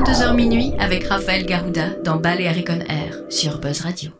22h minuit avec Raphaël Garouda dans Balearic on Air sur Buzz Radio.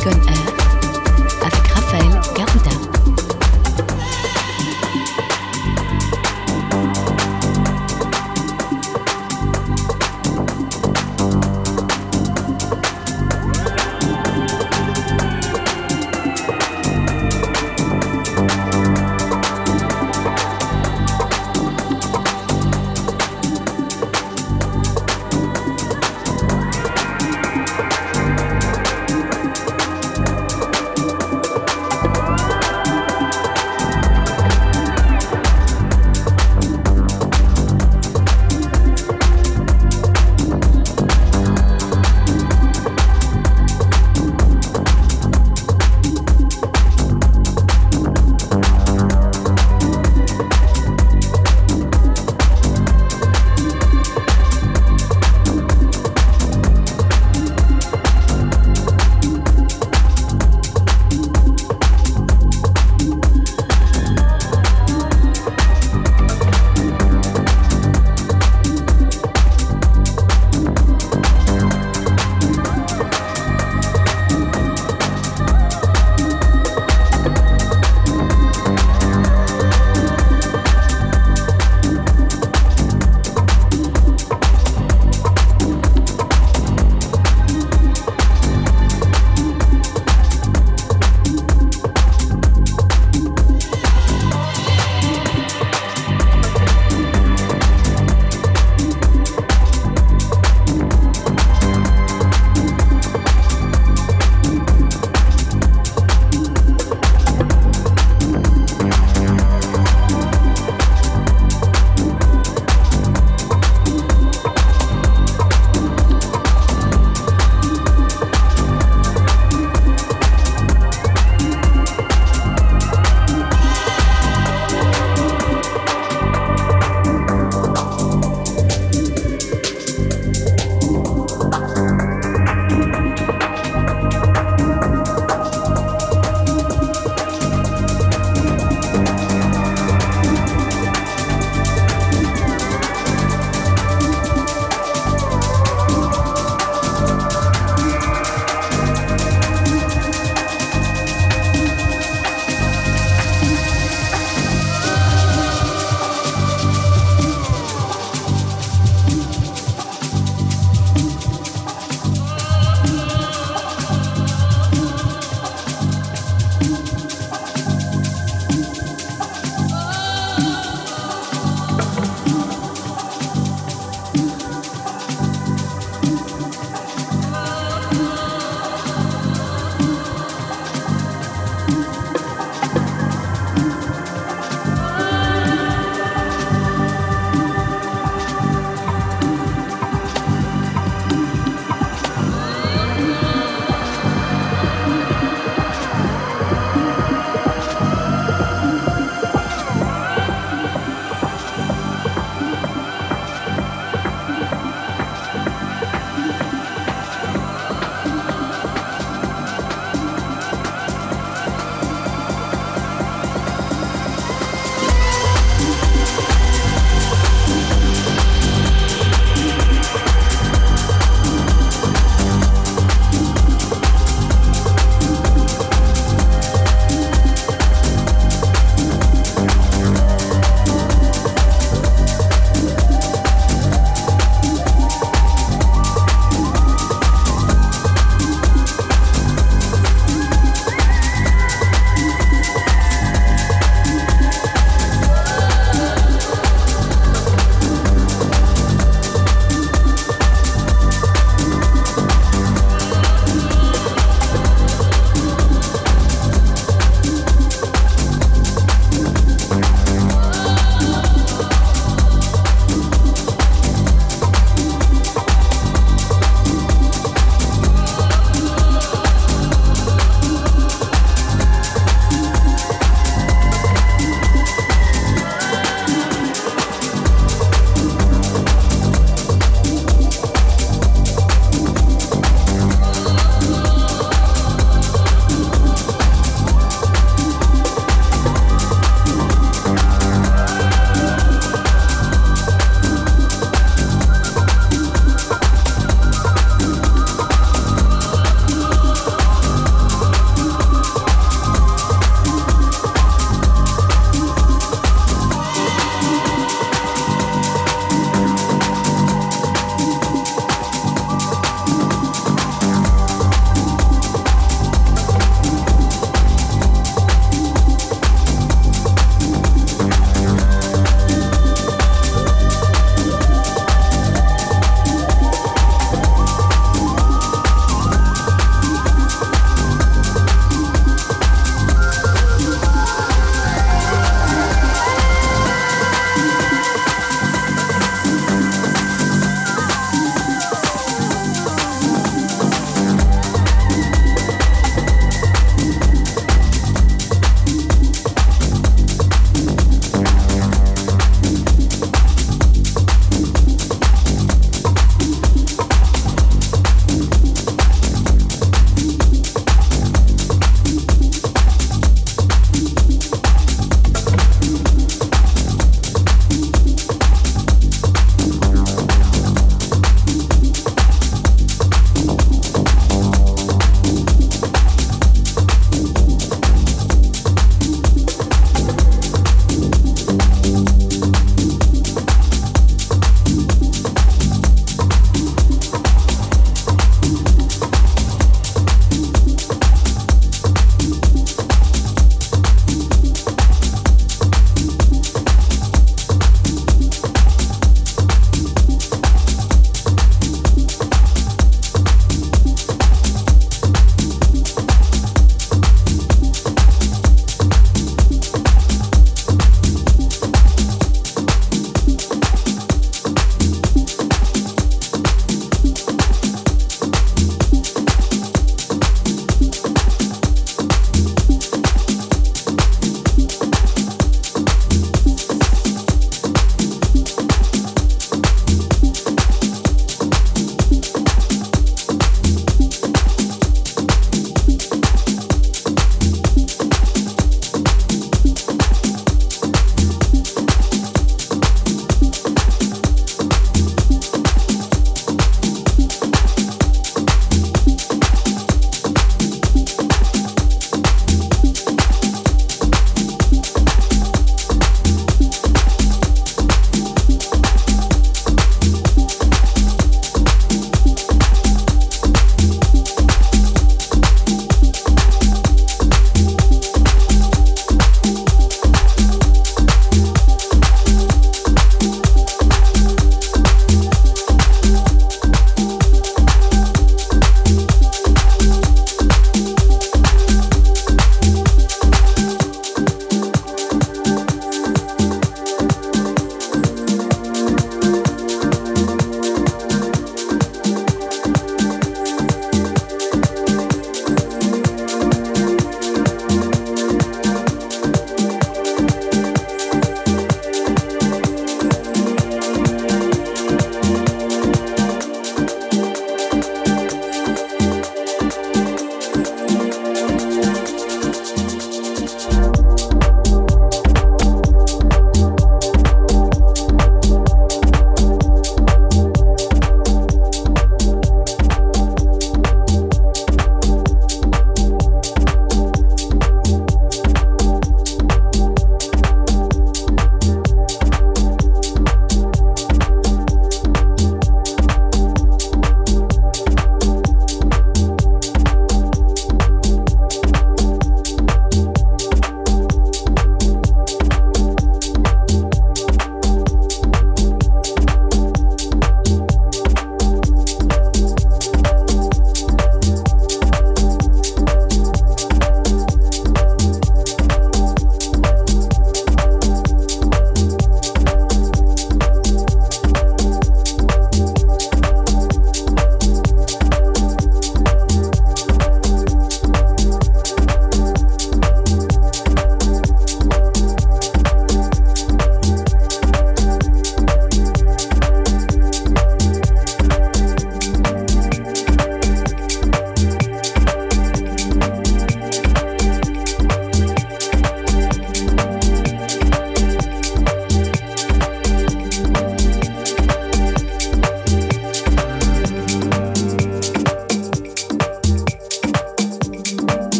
Icon Air.